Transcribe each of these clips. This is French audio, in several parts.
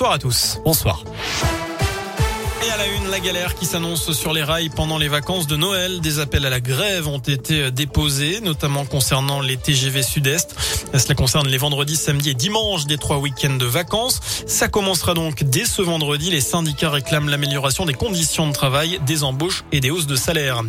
Bonsoir à tous. Bonsoir. À la une, la galère qui s'annonce sur les rails pendant les vacances de Noël. Des appels à la grève ont été déposés, notamment concernant les TGV Sud-Est. Cela concerne les vendredis, samedis et dimanches des trois week-ends de vacances. Ça commencera donc dès ce vendredi. Les syndicats réclament l'amélioration des conditions de travail, des embauches et des hausses de salaire.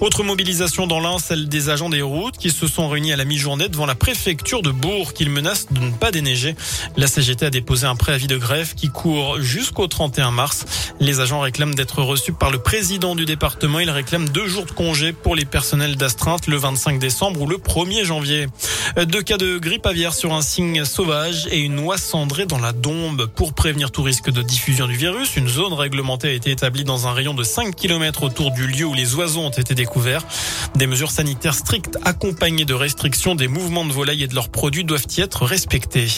Autre mobilisation dans l'un, celle des agents des routes qui se sont réunis à la mi-journée devant la préfecture de Bourg qu'ils menacent de ne pas déneiger. La CGT a déposé un préavis de grève qui court jusqu'au 31 mars. Les agents réclament d'être reçus par le président du département. Ils réclament deux jours de congé pour les personnels d'astreinte le 25 décembre ou le 1er janvier. Deux cas de grippe aviaire sur un signe sauvage et une oie cendrée dans la dombe. Pour prévenir tout risque de diffusion du virus, une zone réglementée a été établie dans un rayon de 5 km autour du lieu où les oiseaux ont été découverts. Des mesures sanitaires strictes accompagnées de restrictions des mouvements de volailles et de leurs produits doivent y être respectés.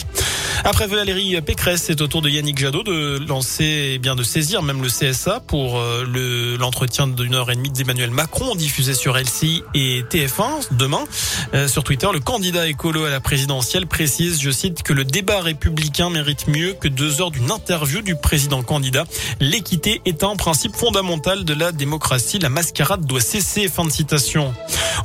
Après Valérie Pécresse, c'est au tour de Yannick Jadot de lancer, eh bien de saisir même le Pour euh, le l'entretien d'une heure et demie d'Emmanuel Macron diffusé sur LCI et TF1 demain. Euh, sur Twitter, le candidat écolo à la présidentielle précise, je cite, que le débat républicain mérite mieux que deux heures d'une interview du président candidat. L'équité est un principe fondamental de la démocratie. La mascarade doit cesser. Fin de citation.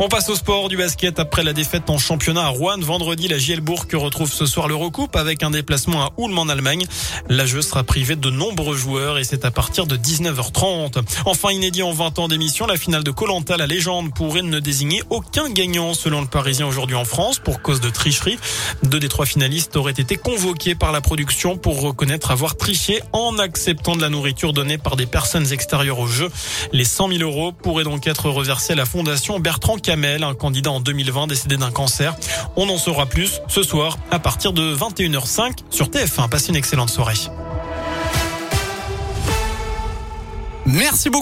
On passe au sport du basket après la défaite en championnat à Rouen. Vendredi, la JL Bourg retrouve ce soir l'Eurocoupe avec un déplacement à Ulm en Allemagne. La jeu sera privée de nombreux joueurs et c'est à partir de 19h30. Enfin, inédit en 20 ans d'émission, la finale de Colanta, la légende pourrait ne désigner aucun gagnant selon le Parisien aujourd'hui en France pour cause de tricherie. Deux des trois finalistes auraient été convoqués par la production pour reconnaître avoir triché en acceptant de la nourriture donnée par des personnes extérieures au jeu. Les 100 000 euros pourraient donc être reversés à la fondation Bertrand Camel, un candidat en 2020 décédé d'un cancer. On en saura plus ce soir à partir de 21h05 sur TF1. Passez une excellente soirée. Merci beaucoup.